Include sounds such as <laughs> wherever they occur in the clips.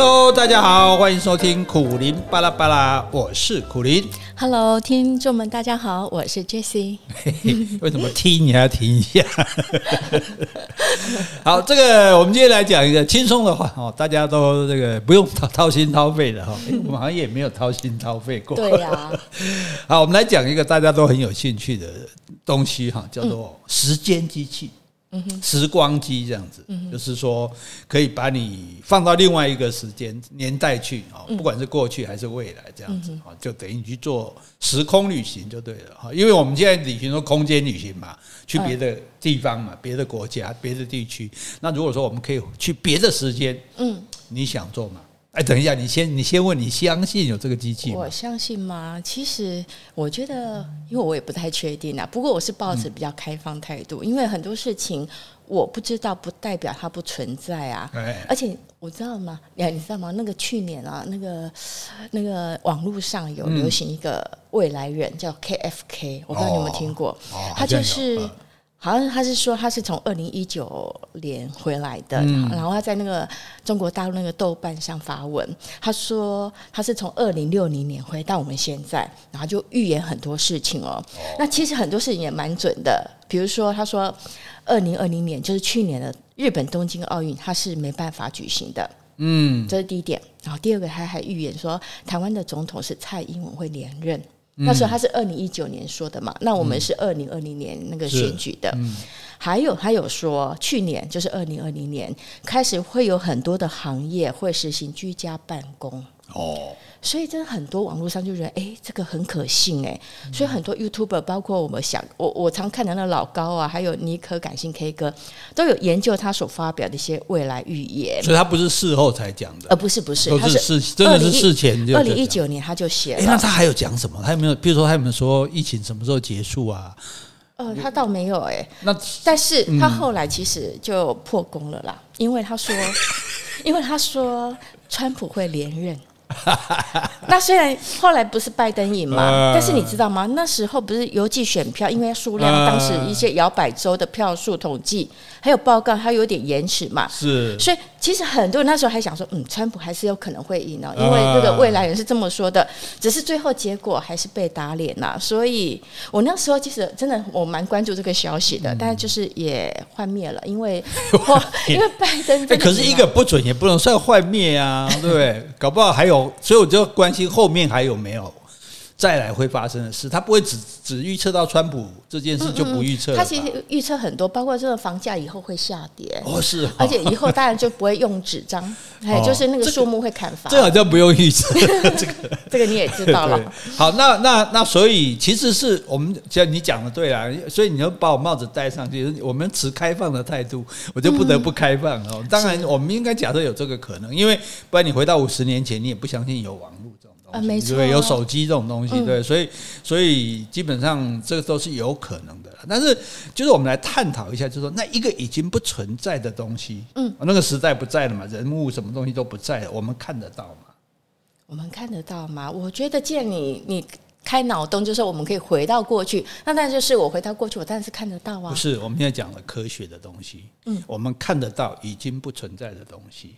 Hello，大家好，欢迎收听苦林巴拉巴拉，我是苦林。Hello，听众们，大家好，我是 Jessie。<laughs> 为什么听你还要停一下？<laughs> 好，这个我们今天来讲一个轻松的话哦，大家都这个不用掏掏心掏肺的哈，我们好像也没有掏心掏肺过。对呀、啊。<laughs> 好，我们来讲一个大家都很有兴趣的东西哈，叫做时间机器。嗯哼，时光机这样子，就是说可以把你放到另外一个时间年代去啊，不管是过去还是未来这样子啊，就等于你去做时空旅行就对了哈。因为我们现在旅行说空间旅行嘛，去别的地方嘛，别的国家、别的地区。那如果说我们可以去别的时间，嗯，你想做吗？哎，等一下，你先，你先问，你相信有这个机器吗？我相信吗？其实我觉得，因为我也不太确定啊。不过我是抱着比较开放态度，因为很多事情我不知道，不代表它不存在啊。而且我知道吗？哎，你知道吗？那个去年啊，那个那个网络上有流行一个未来人叫 KFK，我不知道你有没有听过？他就是。好像他是说他是从二零一九年回来的，嗯、然后他在那个中国大陆那个豆瓣上发文，他说他是从二零六零年回到我们现在，然后就预言很多事情哦。哦那其实很多事情也蛮准的，比如说他说二零二零年就是去年的日本东京奥运，他是没办法举行的。嗯，这是第一点。然后第二个，他还预言说台湾的总统是蔡英文会连任。那时候他是二零一九年说的嘛，那我们是二零二零年那个选举的，还有还有说去年就是二零二零年开始会有很多的行业会实行居家办公哦。所以真的很多网络上就觉得，哎、欸，这个很可信哎。所以很多 YouTuber，包括我们想，我我常看的那老高啊，还有尼可感性 K 歌，都有研究他所发表的一些未来预言。所以他不是事后才讲的，呃，不是不是，他是事真的是事前就。二零一九年他就写了。那他还有讲什么？他有没有？比如说，他有没有说疫情什么时候结束啊？呃，他倒没有哎。那但是他后来其实就破功了啦，因为他说，因为他说川普会连任。<laughs> 那虽然后来不是拜登赢嘛，但是你知道吗？那时候不是邮寄选票，因为数量当时一些摇摆州的票数统计还有报告，它有点延迟嘛。是，所以其实很多人那时候还想说，嗯，川普还是有可能会赢哦，因为这个未来人是这么说的。只是最后结果还是被打脸了。所以我那时候其实真的我蛮关注这个消息的，但是就是也幻灭了，因为 <laughs> <laughs> 因为拜登。可是一个不准也不能算幻灭啊，对不对？搞不好还有。所以我就关心后面还有没有再来会发生的事，他不会只只预测到川普这件事就不预测。他其实预测很多，包括这个房价以后会下跌。哦，是，而且以后当然就不会用纸张，<laughs> 哎，就是那个树木会砍伐。这好像不用预测，<laughs> 这个这个你也知道了。<laughs> 好，那那那所以其实是我们像你讲的对啦，所以你要把我帽子戴上去，我们持开放的态度，我就不得不开放哦。当然，我们应该假设有这个可能，因为不然你回到五十年前，你也不相信有网啊，没错，对，有手机这种东西，对，所以所以基本上这个都是有可能的。但是，就是我们来探讨一下，就是说，那一个已经不存在的东西，嗯，那个时代不在了嘛，人物什么东西都不在了，我们看得到吗？我们看得到吗？我觉得，既然你你开脑洞，就是我们可以回到过去，那当然就是我回到过去，我当然是看得到啊。不是，我们现在讲的科学的东西，嗯，我们看得到已经不存在的东西，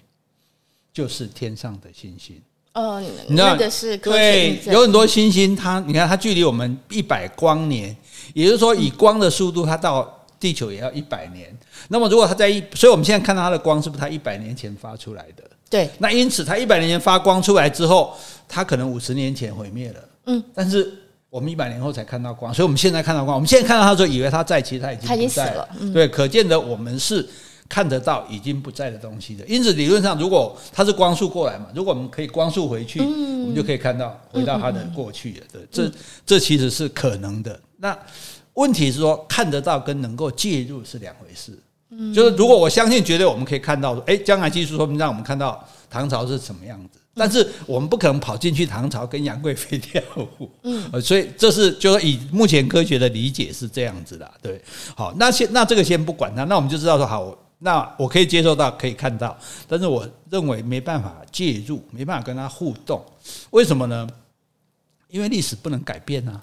就是天上的星星。哦，你知道的是对，有很多星星，它你看它距离我们一百光年，也就是说以光的速度，它到地球也要一百年。那么如果它在一，所以我们现在看到它的光，是不是它一百年前发出来的？对。那因此它一百年前发光出来之后，它可能五十年前毁灭了。嗯。但是我们一百年后才看到光，所以我们现在看到光，我们现在看到它的时候，以为它在，其实它已经不在了。对，可见的我们是。看得到已经不在的东西的，因此理论上，如果它是光速过来嘛，如果我们可以光速回去，我们就可以看到回到它的过去了。对，这这其实是可能的。那问题是说，看得到跟能够介入是两回事。嗯就是如果我相信，绝对我们可以看到说，诶，将来技术说明让我们看到唐朝是什么样子，但是我们不可能跑进去唐朝跟杨贵妃跳舞。嗯，<laughs> 所以这是就是以目前科学的理解是这样子的。对，好，那先那这个先不管它，那我们就知道说好。那我可以接受到，可以看到，但是我认为没办法介入，没办法跟他互动，为什么呢？因为历史不能改变啊。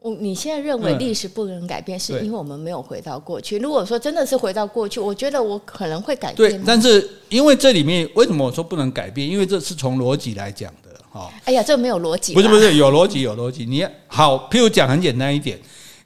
我你现在认为历史不能改变，是因为我们没有回到过去。如果说真的是回到过去，我觉得我可能会改变。对，但是因为这里面为什么我说不能改变？因为这是从逻辑来讲的，哈。哎呀，这没有逻辑。不是不是，有逻辑有逻辑。你好，譬如讲很简单一点。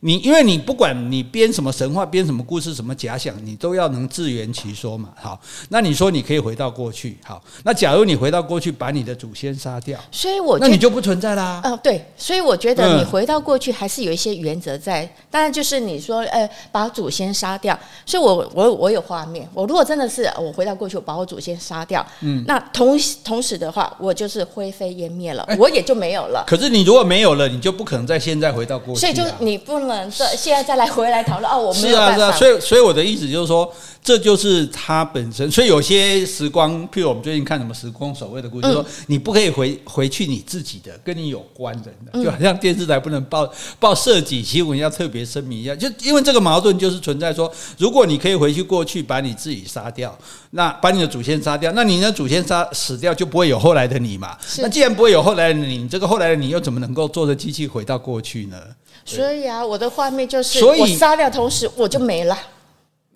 你因为你不管你编什么神话，编什么故事，什么假想，你都要能自圆其说嘛。好，那你说你可以回到过去，好，那假如你回到过去，把你的祖先杀掉，所以我那你就不存在啦。哦，对，所以我觉得你回到过去还是有一些原则在。当然就是你说，呃，把祖先杀掉。所以我我我有画面，我如果真的是我回到过去，我把我祖先杀掉，嗯，那同同时的话，我就是灰飞烟灭了，我也就没有了。可是你如果没有了，你就不可能在现在回到过去，所以就你不能。这现在再来回来讨论哦，我没有办法。是啊，是啊，所以所以我的意思就是说，这就是它本身。所以有些时光，譬如我们最近看什么时光守卫的故事，嗯、说你不可以回回去你自己的，跟你有关的，就好像电视台不能报报涉及新闻要特别声明一样。就因为这个矛盾就是存在说，如果你可以回去过去把你自己杀掉，那把你的祖先杀掉，那你的祖先杀死掉就不会有后来的你嘛。那既然不会有后来的你，这个后来的你又怎么能够坐着机器回到过去呢？所以啊，我的画面就是，所以我杀掉同时我就没了。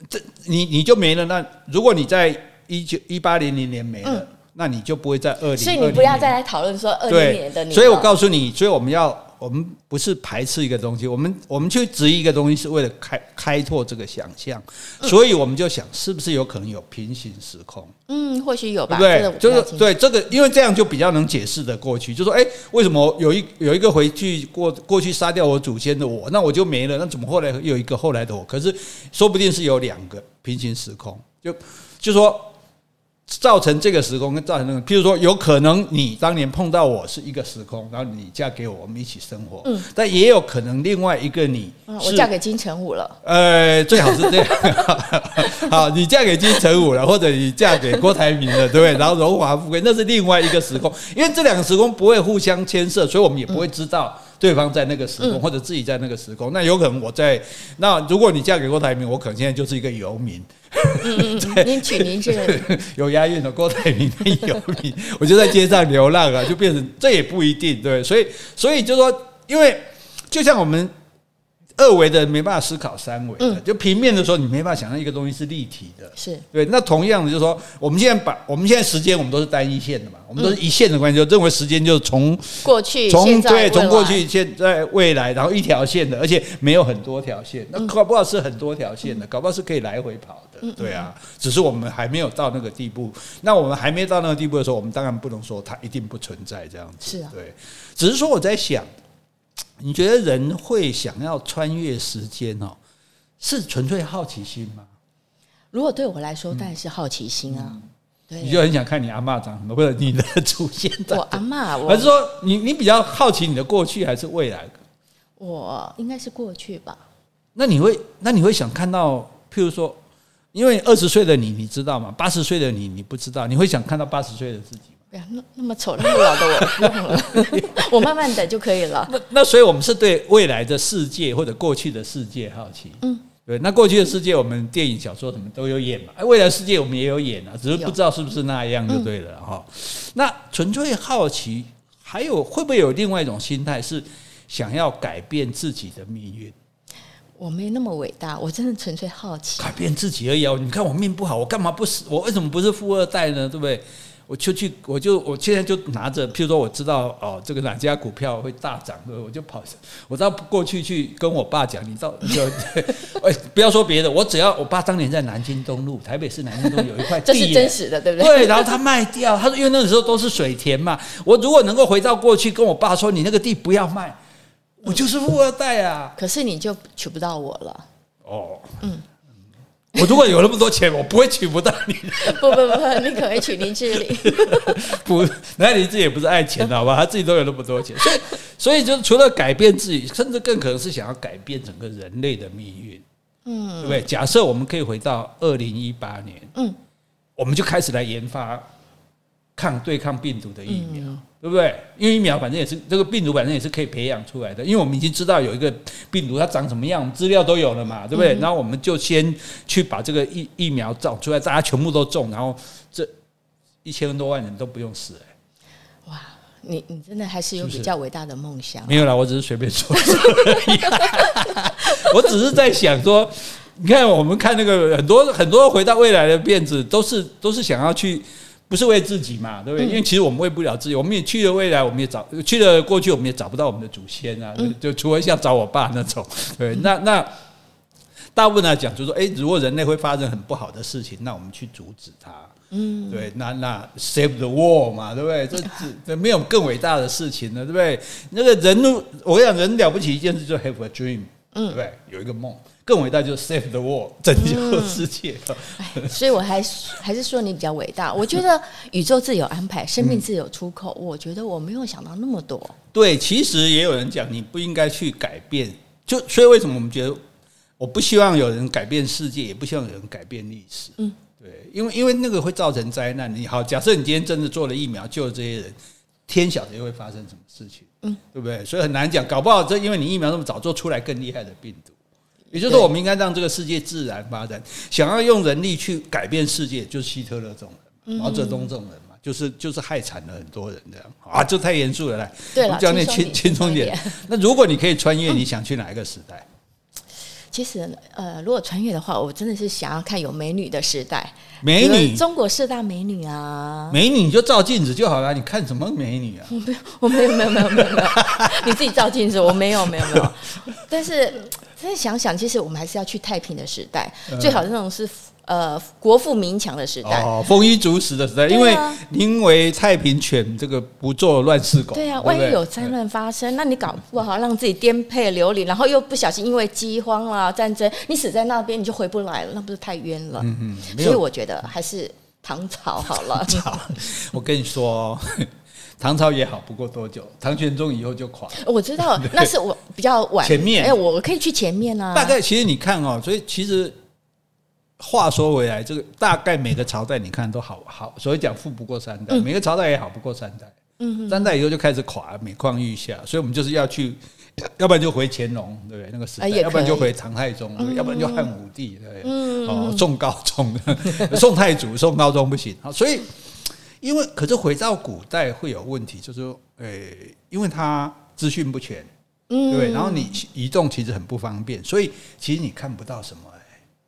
这你你就没了。那如果你在一九一八零零年没了，嗯、那你就不会在二零。所以你不要再来讨论说二零年的你。所以我告诉你，所以我们要。我们不是排斥一个东西，我们我们去质疑一个东西是为了开开拓这个想象，所以我们就想是不是有可能有平行时空？嗯，或许有吧。对，就是对这个，因为这样就比较能解释的过去。就说，哎，为什么有一有一个回去过过去杀掉我祖先的我，那我就没了？那怎么后来又有一个后来的我？可是说不定是有两个平行时空，就就说。造成这个时空跟造成那个，譬如说，有可能你当年碰到我是一个时空，然后你嫁给我，我们一起生活。嗯，但也有可能另外一个你，我嫁给金城武了。呃，最好是这样。<laughs> 好，你嫁给金城武了，或者你嫁给郭台铭了，对不对？然后荣华富贵，那是另外一个时空，因为这两个时空不会互相牵涉，所以我们也不会知道对方在那个时空，或者自己在那个时空。那有可能我在，那如果你嫁给郭台铭，我可能现在就是一个游民。嗯嗯，<laughs> 您取您这 <laughs> 有押韵的郭台铭的游民，<laughs> 我就在街上流浪啊，就变成这也不一定对，所以所以就说，因为就像我们。二维的没办法思考三维的，就平面的时候你没办法想象一个东西是立体的，是对。那同样的就是说，我们现在把我们现在时间我们都是单一线的嘛，我们都是一线的关系，就认为时间就是从过去、从对从过去、现在、未来，然后一条线的，而且没有很多条线。那搞不好是很多条线的，搞不好是可以来回跑的，对啊。只是我们还没有到那个地步。那我们还没到那个地步的时候，我们当然不能说它一定不存在这样子。是啊，对。只是说我在想。<tsk> 你觉得人会想要穿越时间哦？是纯粹好奇心吗？如果对我来说，当然是好奇心啊。对，你就很想看你阿嬷长什么，或者你的祖先长。我阿嬷，<laughs> 还是说你你比较好奇你的过去还是未来？我应该是过去吧。那你会那你会想看到，譬如说，因为二十岁的你你知道吗？八十岁的你你不知道，你会想看到八十岁的自己？那那么丑那么老的我，不用了，我慢慢等就可以了。<laughs> 那那所以，我们是对未来的世界或者过去的世界好奇。嗯，对。那过去的世界，我们电影、小说什么都有演嘛。未来世界我们也有演啊，只是不知道是不是那样就对了哈。那纯粹好奇，还有会不会有另外一种心态，是想要改变自己的命运？我没那么伟大，我真的纯粹好奇，改变自己而已。哦你看我命不好，我干嘛不死？我为什么不是富二代呢？对不对？我就去，我就我现在就拿着，譬如说我知道哦，这个哪家股票会大涨，我就跑。我知道过去去跟我爸讲，你知道 <laughs> 就，哎，不要说别的，我只要我爸当年在南京东路，台北市南京东路有一块地，<laughs> 这是真实的，对不对？对，然后他卖掉，他说因为那个时候都是水田嘛。我如果能够回到过去，跟我爸说，你那个地不要卖，我就是富二代啊。可是你就娶不到我了。哦，嗯。<laughs> 我如果有那么多钱，我不会娶不到你。<laughs> 不不不，你可以娶林志玲。<laughs> 不，那林志玲也不是爱钱的好吧？他自己都有那么多钱，所以所以就除了改变自己，甚至更可能是想要改变整个人类的命运。嗯，对不对？假设我们可以回到二零一八年，嗯，我们就开始来研发抗对抗病毒的疫苗。嗯对不对？因为疫苗反正也是这个病毒，反正也是可以培养出来的。因为我们已经知道有一个病毒它长什么样，资料都有了嘛，对不对？然后我们就先去把这个疫疫苗找出来，大家全部都中，然后这一千多万人都不用死。哎，哇！你你真的还是有比较伟大的梦想？没有啦，我只是随便说说而已。<laughs> 我只是在想说，你看我们看那个很多很多回到未来的片子，都是都是想要去，不是为自己嘛，对不对？嗯、因为其实我们为不了自己，我们也去了未来，我们也找去了过去，我们也找不到我们的祖先啊，嗯、就除了像找我爸那种，<laughs> 对，那那。大部分来讲，就是说，哎，如果人类会发生很不好的事情，那我们去阻止它。嗯，对，那那 save the world 嘛，对不对？这 <laughs> 这没有更伟大的事情了，对不对？那个人，我跟你讲，人了不起一件事，就 have a dream，嗯，对不对？有一个梦，更伟大就是 save the world，拯救世界。嗯、所以我还还是说你比较伟大。<laughs> 我觉得宇宙自有安排，生命自有出口。嗯、我觉得我没有想到那么多。对，其实也有人讲，你不应该去改变。就所以为什么我们觉得？我不希望有人改变世界，也不希望有人改变历史。嗯，对，因为因为那个会造成灾难。你好，假设你今天真的做了疫苗，救了这些人，天晓得又会发生什么事情？嗯，对不对？所以很难讲，搞不好这因为你疫苗那么早做出来更厉害的病毒。也就是说，我们应该让这个世界自然发展。想要用人力去改变世界，就是希特勒这种人，毛泽东这种人嘛，就是就是害惨了很多人这样啊，这太严肃了，来，对了，讲点轻轻松点。那如果你可以穿越，你想去哪一个时代？其实，呃，如果穿越的话，我真的是想要看有美女的时代。美女，中国四大美女啊！美女你就照镜子就好了，你看什么美女啊？我没有，我没有，没有，没有，没有，<laughs> 你自己照镜子，我没有，没有，没有。<laughs> 但是，再想想，其实我们还是要去太平的时代，最好的那种是。呃，国富民强的时代，哦，丰衣足食的时代，因为因为太平犬这个不做乱世狗，对啊，万一有灾难发生，那你搞不好让自己颠沛流离，然后又不小心因为饥荒啊战争，你死在那边你就回不来了，那不是太冤了？嗯嗯，所以我觉得还是唐朝好了。<laughs> 唐朝，我跟你说，唐朝也好不过多久，唐玄宗以后就垮了。我知道，<laughs> 那是我比较晚前面，哎，我可以去前面啊。大概其实你看哦，所以其实。话说回来，这个大概每个朝代你看都好好，所以讲富不过三代，每个朝代也好不过三代。嗯，三代以后就开始垮，每况愈下，所以我们就是要去，<coughs> 要不然就回乾隆，对不对？那个时代，要不然就回唐太宗，要不然就汉武帝，对不对？哦，宋高宗，<laughs> 宋太祖，宋高宗不行。所以因为可是回到古代会有问题，就是说，诶，因为它资讯不全，嗯，对，然后你移动其实很不方便，所以其实你看不到什么。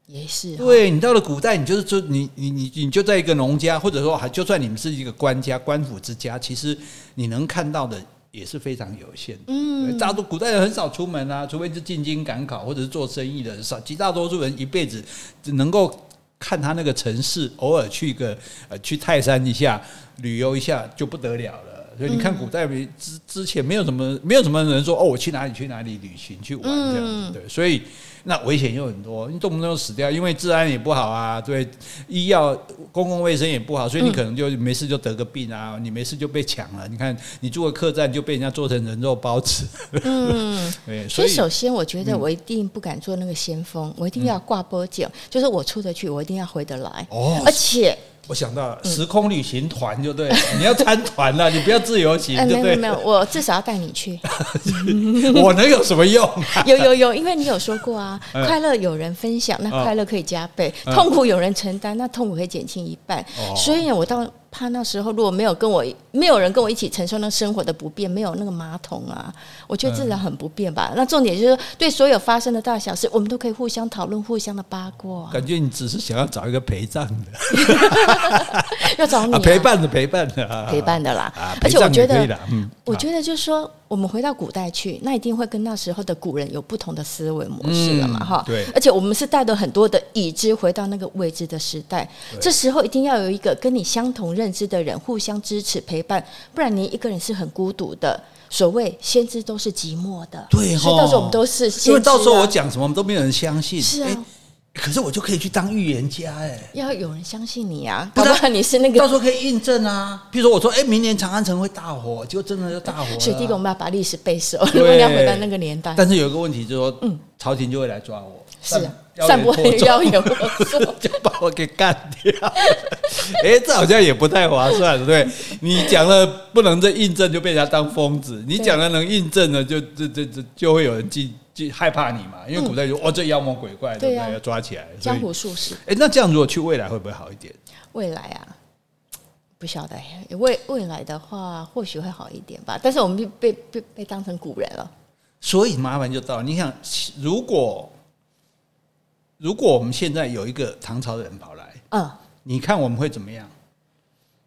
也是，对，你到了古代，你就是说你你你你就在一个农家，或者说还就算你们是一个官家官府之家，其实你能看到的也是非常有限的。嗯，大多古代人很少出门啊，除非是进京赶考或者是做生意的少，绝大多数人一辈子只能够看他那个城市，偶尔去一个呃去泰山一下旅游一下就不得了了。所以你看古代之之前没有什么没有什么人说哦，我去哪里去哪里旅行去玩这样子，对，所以。那危险又很多，你动不动就死掉，因为治安也不好啊，对，医药公共卫生也不好，所以你可能就没事就得个病啊，你没事就被抢了。你看，你住个客栈就被人家做成人肉包子。<laughs> 嗯，对。所以首先，我觉得我一定不敢做那个先锋，我一定要挂波脚，就是我出得去，我一定要回得来。哦，而且。我想到了时空旅行团就对了，<laughs> 你要参团了，你不要自由行，对不对？没有没有，我至少要带你去。<laughs> 我能有什么用？<laughs> 有有有，因为你有说过啊，快乐有人分享，那快乐可以加倍；痛苦有人承担，那痛苦可以减轻一半。所以呢，我到。怕那时候如果没有跟我，没有人跟我一起承受那生活的不便，没有那个马桶啊，我觉得自然很不便吧。嗯、那重点就是对所有发生的大小事，我们都可以互相讨论，互相的八卦。感觉你只是想要找一个陪葬的，<laughs> 要找你、啊、陪伴的陪伴的陪伴的啦。啊、而且我觉得，嗯、我觉得就是说。我们回到古代去，那一定会跟那时候的古人有不同的思维模式了嘛？哈、嗯，对。而且我们是带着很多的已知回到那个未知的时代，这时候一定要有一个跟你相同认知的人互相支持陪伴，不然你一个人是很孤独的。所谓先知都是寂寞的，对、哦，所以到时候我们都是因为到时候我讲什么，我们都没有人相信。是啊。可是我就可以去当预言家哎、欸，要有人相信你啊！不然你是那个，到时候可以印证啊。比如说我说，哎，明年长安城会大火，就真的就大火。所以第一个我们要把历史背熟，如果你要回到那个年代。但是有一个问题就是说，嗯，朝廷就会来抓我，是啊，散播谣言，<laughs> <laughs> 就把我给干掉。<laughs> 哎，这好像也不太划算，对不对？你讲了不能再印证，就被人家当疯子；你讲了能印证了，就这这这就会有人记。就害怕你嘛，因为古代就哦，这妖魔鬼怪，对不对？要抓起来。江湖术士。哎，那这样如果去未来会不会好一点？未来啊，不晓得未未来的话，或许会好一点吧。但是我们被被被被当成古人了，所以麻烦就到。你想，如果如果我们现在有一个唐朝的人跑来，嗯，你看我们会怎么样？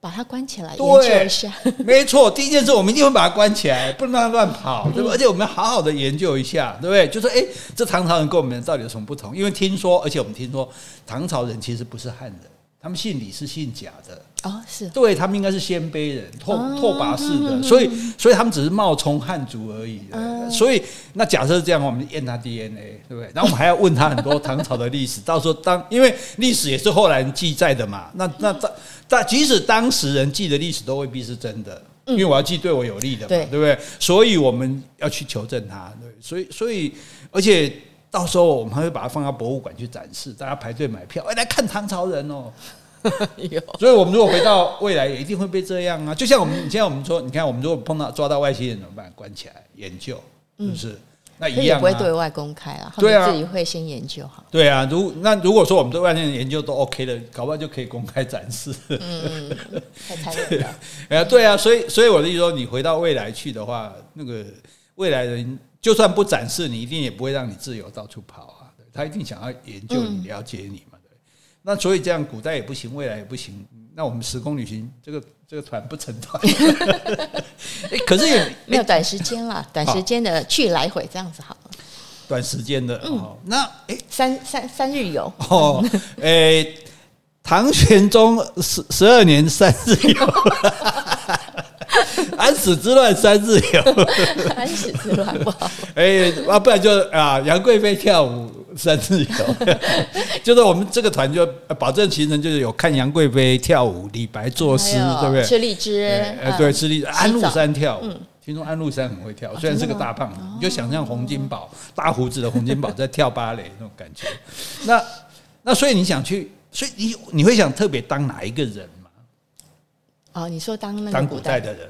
把它关起来，研究一下。<laughs> 没错，第一件事我们一定会把它关起来，不能让它乱跑，对吧？而且我们要好好的研究一下，对不对？就说，哎，这唐朝人跟我们到底有什么不同？因为听说，而且我们听说，唐朝人其实不是汉人，他们姓李是姓贾的。哦，是对，他们应该是鲜卑人，拓拓跋氏的，所以所以他们只是冒充汉族而已。所以那假设是这样，我们验他 DNA，对不对？然后我们还要问他很多唐朝的历史，到时候当因为历史也是后来人记载的嘛，那那当但即使当时人记的历史都未必是真的，因为我要记对我有利的嘛，对不对？所以我们要去求证他，对，所以所以而且到时候我们还会把它放到博物馆去展示，大家排队买票，哎，来看唐朝人哦。<laughs> 所以，我们如果回到未来，也一定会被这样啊！就像我们，现在我们说，你看，我们如果碰到抓到外星人怎么办？关起来研究，是不是？那一样、啊、不会对外公开啊。对啊，自己会先研究好。对啊，如那如果说我们对外星人研究都 OK 的，搞不好就可以公开展示。嗯，太残忍了。哎 <laughs> 对啊，所以所以我的意思说，你回到未来去的话，那个未来人就算不展示，你一定也不会让你自由到处跑啊。他一定想要研究你、了解你。那所以这样，古代也不行，未来也不行。那我们时空旅行这个这个团不成团。<laughs> 哎，可是也没有短时间了，短时间的去来回这样子好了。短时间的，哦，那哎，三三三日游哦，哎，唐玄宗十十二年三日游，<laughs> 安史之乱三日游，<laughs> 安史之乱不好。哎，啊，不然就啊，杨贵妃跳舞。<laughs> 三日游，<laughs> 就是我们这个团就保证行程，就是有看杨贵妃跳舞、李白作诗，对不对？吃荔枝，呃，对，吃荔枝。安禄山跳舞，听说安禄山很会跳，虽然是个大胖子，你就想象洪金宝大胡子的洪金宝在跳芭蕾那种感觉。那那所以你想去，所以你你会想特别当哪一个人吗？哦，你说当那当古代的人，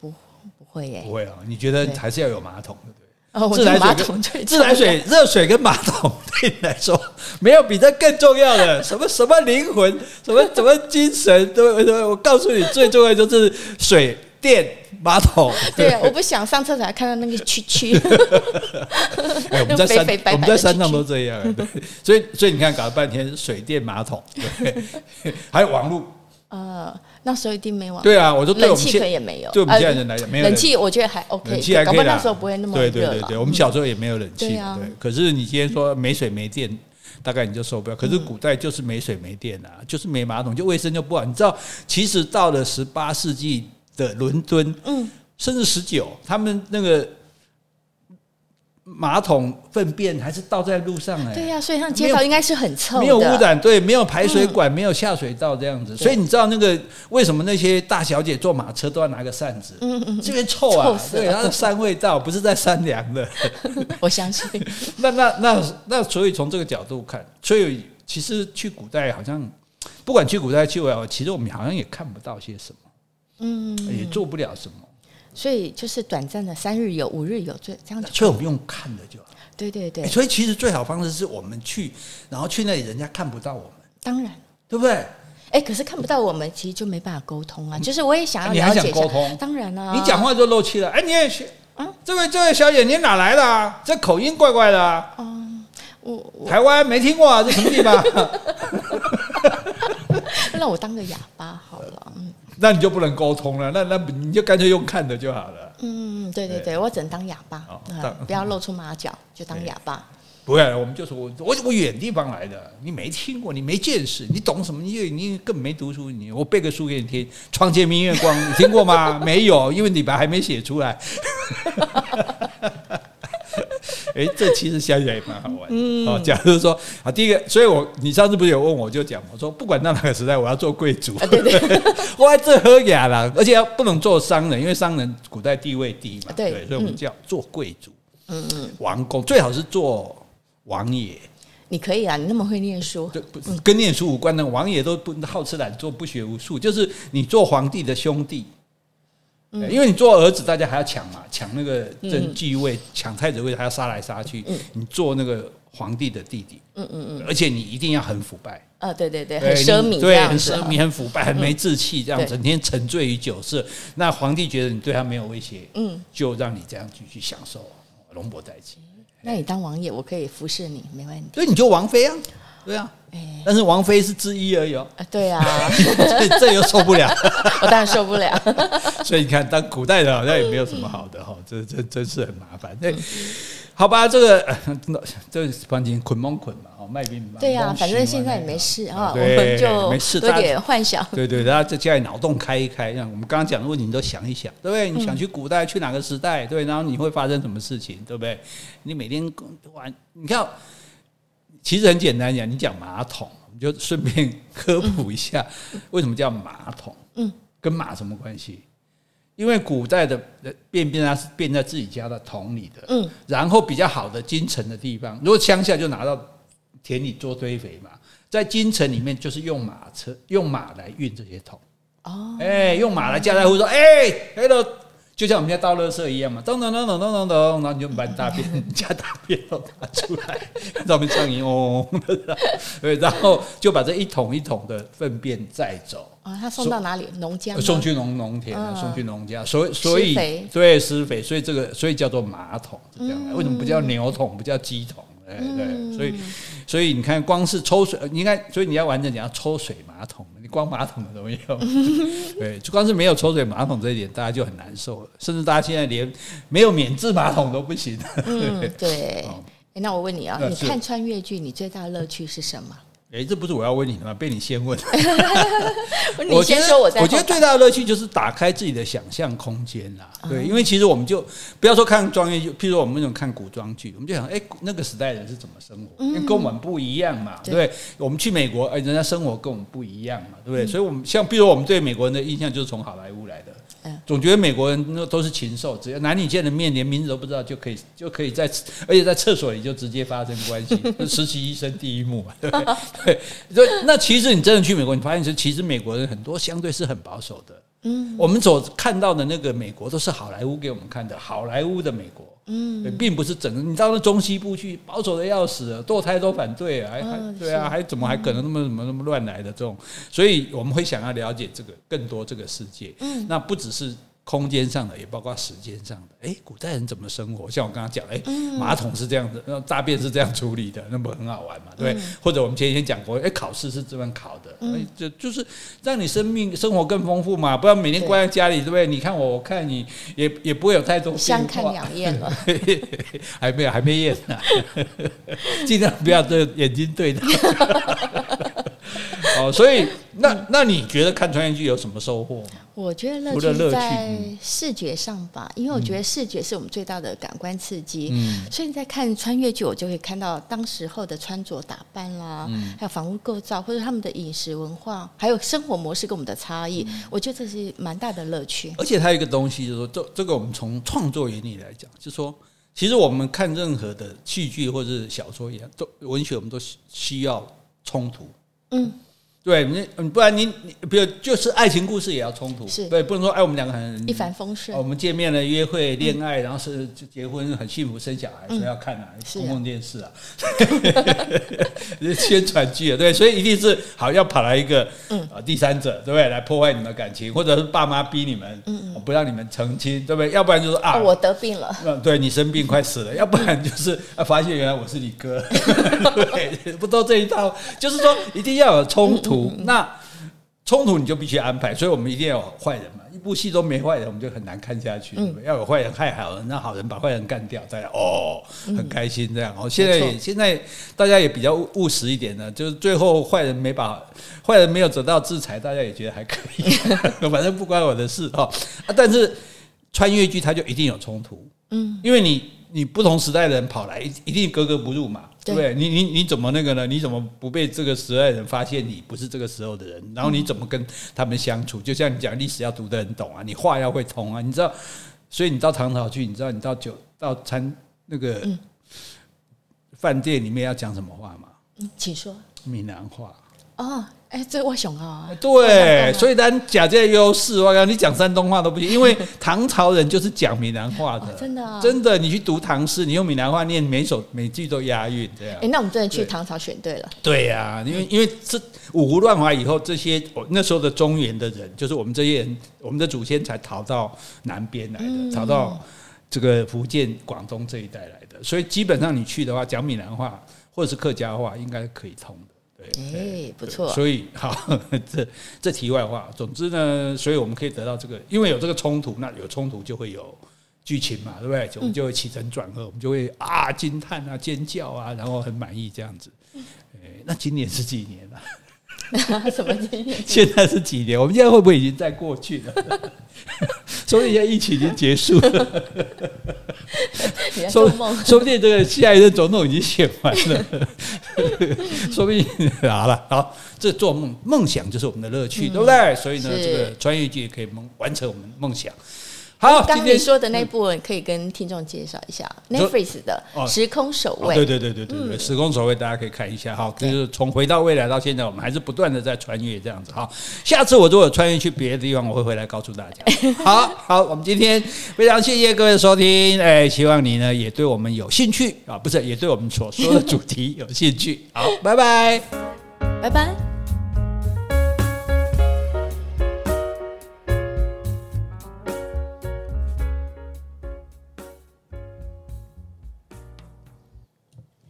不不会耶，不会啊？你觉得还是要有马桶的？哦，自来水，自来水、热水跟马桶 <laughs> 对你来说没有比这更重要的。什么什么灵魂，什么什么精神，对对，我告诉你，最重要就是水电马桶。对，我不想上厕所还看到那个蛐蛐。<laughs> <laughs> 哎，我们在山，我们在山上都这样。对，所以所以你看，搞了半天水电马桶，对，还有网络。呃，那时候一定没网。对啊，我说对我们冷气可也没有。对我们现在人来讲，没有冷气，我觉得还 OK。冷气还可以啦。那时候不会那么热。对对对对，我们小时候也没有冷气。对，可是你今天说没水没电，大概你就受不了。可是古代就是没水没电啊，就是没马桶，就卫生就不好。你知道，其实到了十八世纪的伦敦，嗯，甚至十九，他们那个。马桶粪便还是倒在路上哎，对呀、啊，所以像街道应该是很臭的，没有污染，对，没有排水管，嗯、没有下水道这样子，所以你知道那个为什么那些大小姐坐马车都要拿个扇子？嗯嗯，这边臭啊，臭对，它的膻味道不是在善良的，<laughs> 我相信。那那那那，所以从这个角度看，所以其实去古代好像不管去古代去未来，其实我们好像也看不到些什么，嗯，也做不了什么。所以就是短暂的三日游、五日游，这这样子。所以我们用看的就好。对对对。所以其实最好方式是我们去，然后去那里人家看不到我们。当然，对不对？哎，可是看不到我们，其实就没办法沟通啊。就是我也想要了解沟通？当然啊。你讲话就漏气了。哎，你也学啊？这位这位小姐，你哪来的啊？这口音怪怪的啊。嗯，我台湾没听过啊，这什么地方？那我当个哑巴好了。嗯。那你就不能沟通了，那那你就干脆用看的就好了。嗯，对对对，对我只能当哑巴，嗯、不要露出马脚，就当哑巴。不会，我们就说我我我远地方来的，你没听过，你没见识，你懂什么？你你根本没读书，你我背个书给你听，《床前明月光》，你听过吗？<laughs> 没有，因为李白还没写出来。<laughs> 哎，这其实想起来也蛮好玩。嗯，哦，假如说啊，第一个，所以我你上次不是有问我就讲，我说不管到哪个时代，我要做贵族。啊、对对，对，我还这喝雅了，而且要不能做商人，因为商人古代地位低嘛。对，对，所以我们叫做贵族。嗯嗯，王公最好是做王爷。你可以啊，你那么会念书，就跟念书无关的王爷都不好吃懒做，不学无术，就是你做皇帝的兄弟。因为你做儿子，大家还要抢嘛，抢那个争继位，抢太子位，还要杀来杀去。你做那个皇帝的弟弟，嗯嗯嗯，而且你一定要很腐败，啊，对对对，很奢靡，对，很奢靡，很腐败，很没志气，这样整天沉醉于酒色。那皇帝觉得你对他没有威胁，嗯，就让你这样继续享受，龙伯在即。那你当王爷，我可以服侍你，没问题。所以你就王妃啊，对啊，但是王菲是之一而已哦。对啊，<laughs> 这又受不了，<laughs> 我当然受不了。<laughs> 所以你看，当古代的好像也没有什么好的哈，这这真是很麻烦。对。好吧，这个这个环境捆蒙捆嘛，哦，卖兵嘛。对呀，反正现在也没事啊，我们就没事，多点幻想。对对，大家在家里脑洞开一开，让我们刚刚讲的问题你都想一想，对不对？你想去古代，去哪个时代？对，然后你会发生什么事情？对不对？你每天玩，你看，其实很简单讲，你讲马桶，我们就顺便科普一下，为什么叫马桶？嗯，跟马什么关系？因为古代的便便啊是便在自己家的桶里的，嗯，然后比较好的京城的地方，如果乡下就拿到田里做堆肥嘛，在京城里面就是用马车用马来运这些桶，哦，哎，用马来家家户户说，哎，hello。就像我们家倒垃圾一样嘛，咚咚咚咚咚咚咚，然后你就把大便、家大便都拿出来，让我们苍蝇嗡嗡的，<laughs> 对，然后就把这一桶一桶的粪便载走。啊，他送到哪里？农家？送去农农田，送去农家。所以，所以，对，施肥，所以这个，所以叫做马桶，这样。为什么不叫牛桶，不叫鸡桶？对对，所以，所以你看，光是抽水，你看，所以你要完整讲，要抽水马桶。你光马桶的都没有，<laughs> 对，就光是没有抽水马桶这一点，大家就很难受了。甚至大家现在连没有免治马桶都不行。<laughs> 嗯，对。那我问你啊，你看穿越剧，你最大的乐趣是什么？哎，这不是我要问你的吗？被你先问。<laughs> 你先说，我再。我觉得最大的乐趣就是打开自己的想象空间啦。对，因为其实我们就不要说看装剧，譬如说我们那种看古装剧，我们就想，哎，那个时代人是怎么生活？因为跟我们不一样嘛，对不对？我们去美国，哎，人家生活跟我们不一样嘛，对不对？所以，我们像，比如我们对美国人的印象就是从好莱坞来的。总觉得美国人那都是禽兽，只要男女见了面，连名字都不知道就可以就可以在，而且在厕所里就直接发生关系，<laughs> 实习医生第一幕嘛，对不对？对，那其实你真的去美国，你发现是其实美国人很多相对是很保守的。嗯，我们所看到的那个美国都是好莱坞给我们看的，好莱坞的美国。嗯，并不是整个，你到那中西部去，保守的要死，堕胎都反对，还还对啊，还怎么还可能那么怎么那么乱来的这种？所以我们会想要了解这个更多这个世界。嗯，那不只是。空间上的，也包括时间上的。哎，古代人怎么生活？像我刚刚讲，哎，马桶是这样子，那大便是这样处理的，那不很好玩嘛？对。或者我们前几天讲过，哎，考试是这么考的，哎，就就是让你生命生活更丰富嘛，不要每天关在家里，对不对？你看我，我看你，也也不会有太多相看两厌了，<laughs> 还没有，还没厌呢，<laughs> 尽量不要对眼睛对的。哦，所以那那你觉得看穿越剧有什么收获？我觉得乐趣在视觉上吧，因为我觉得视觉是我们最大的感官刺激。嗯，所以你在看穿越剧，我就会看到当时候的穿着打扮啦，嗯，还有房屋构造，或者他们的饮食文化，还有生活模式跟我们的差异。我觉得这是蛮大的乐趣。而且还有一个东西，就是说，这这个我们从创作原理来讲，就是说，其实我们看任何的戏剧或者是小说一样，都文学，我们都需要冲突。嗯。对你，不然你你比如就是爱情故事也要冲突，是对，不能说哎，我们两个很一帆风顺，我们见面了，约会、恋爱，然后是就结婚，很幸福，生小孩，谁要看啊？公共电视啊，<laughs> <laughs> 宣传剧啊，对，所以一定是好要跑来一个啊第三者，对不对？来破坏你们的感情，或者是爸妈逼你们，嗯不让你们成亲，对不对？要不然就是啊，我得病了，嗯对你生病快死了，<laughs> 要不然就是啊，发现原来我是你哥，对，不都这一套？就是说一定要有冲突。那冲突你就必须安排，所以我们一定要有坏人嘛。一部戏都没坏人，我们就很难看下去。嗯、要有坏人害好人，让好人把坏人干掉，大家哦很开心这样。哦，现在也现在大家也比较务实一点呢，就是最后坏人没把坏人没有得到制裁，大家也觉得还可以，<laughs> 反正不关我的事哈。啊，但是穿越剧它就一定有冲突，嗯，因为你你不同时代的人跑来，一一定格格不入嘛。对不对？你你你怎么那个呢？你怎么不被这个时代人发现你不是这个时候的人？然后你怎么跟他们相处？就像你讲历史要读得很懂啊，你话要会通啊，你知道？所以你到唐朝去，你知道你到酒到餐那个饭店里面要讲什么话吗？嗯，请说。闽南话。哦，哎，这我想啊，对，所以咱讲这优势，我讲你讲山东话都不行，因为唐朝人就是讲闽南话的，<laughs> 真的，真的，你去读唐诗，你用闽南话念，每首每句都押韵，这样。哎，那我们真的去唐朝选对了。对呀，因为因为这五胡乱华以后，这些那时候的中原的人，就是我们这些人，我们的祖先才逃到南边来的，逃到这个福建、广东这一带来的，所以基本上你去的话，讲闽南话或者是客家话，应该可以通的。哎，不错。所以 <laughs> 好，这这题外话。总之呢，所以我们可以得到这个，因为有这个冲突，那有冲突就会有剧情嘛，对不对？我们就会起承转合，我们就会啊惊叹啊尖叫啊，然后很满意这样子。哎，那今年是几年了？<laughs> 什么今年？现在是几年？我们现在会不会已经在过去了？<laughs> 所以现在疫情已经结束了。说说不定这个下一任总统已经选完了。<laughs> 说不定好了，好，这做梦梦想就是我们的乐趣，对不对？所以呢，这个穿越剧可以梦完成我们梦想。好，刚你说的那部分可以跟听众介绍一下 Netflix 的《时空守卫》。对对对对对对，《时空守卫》大家可以看一下哈，就是从回到未来到现在，我们还是不断的在穿越这样子哈。下次我如果穿越去别的地方，我会回来告诉大家。<laughs> 好好，我们今天非常谢谢各位的收听，哎，希望你呢也对我们有兴趣啊，不是也对我们所说的主题有兴趣。好，拜拜，拜拜。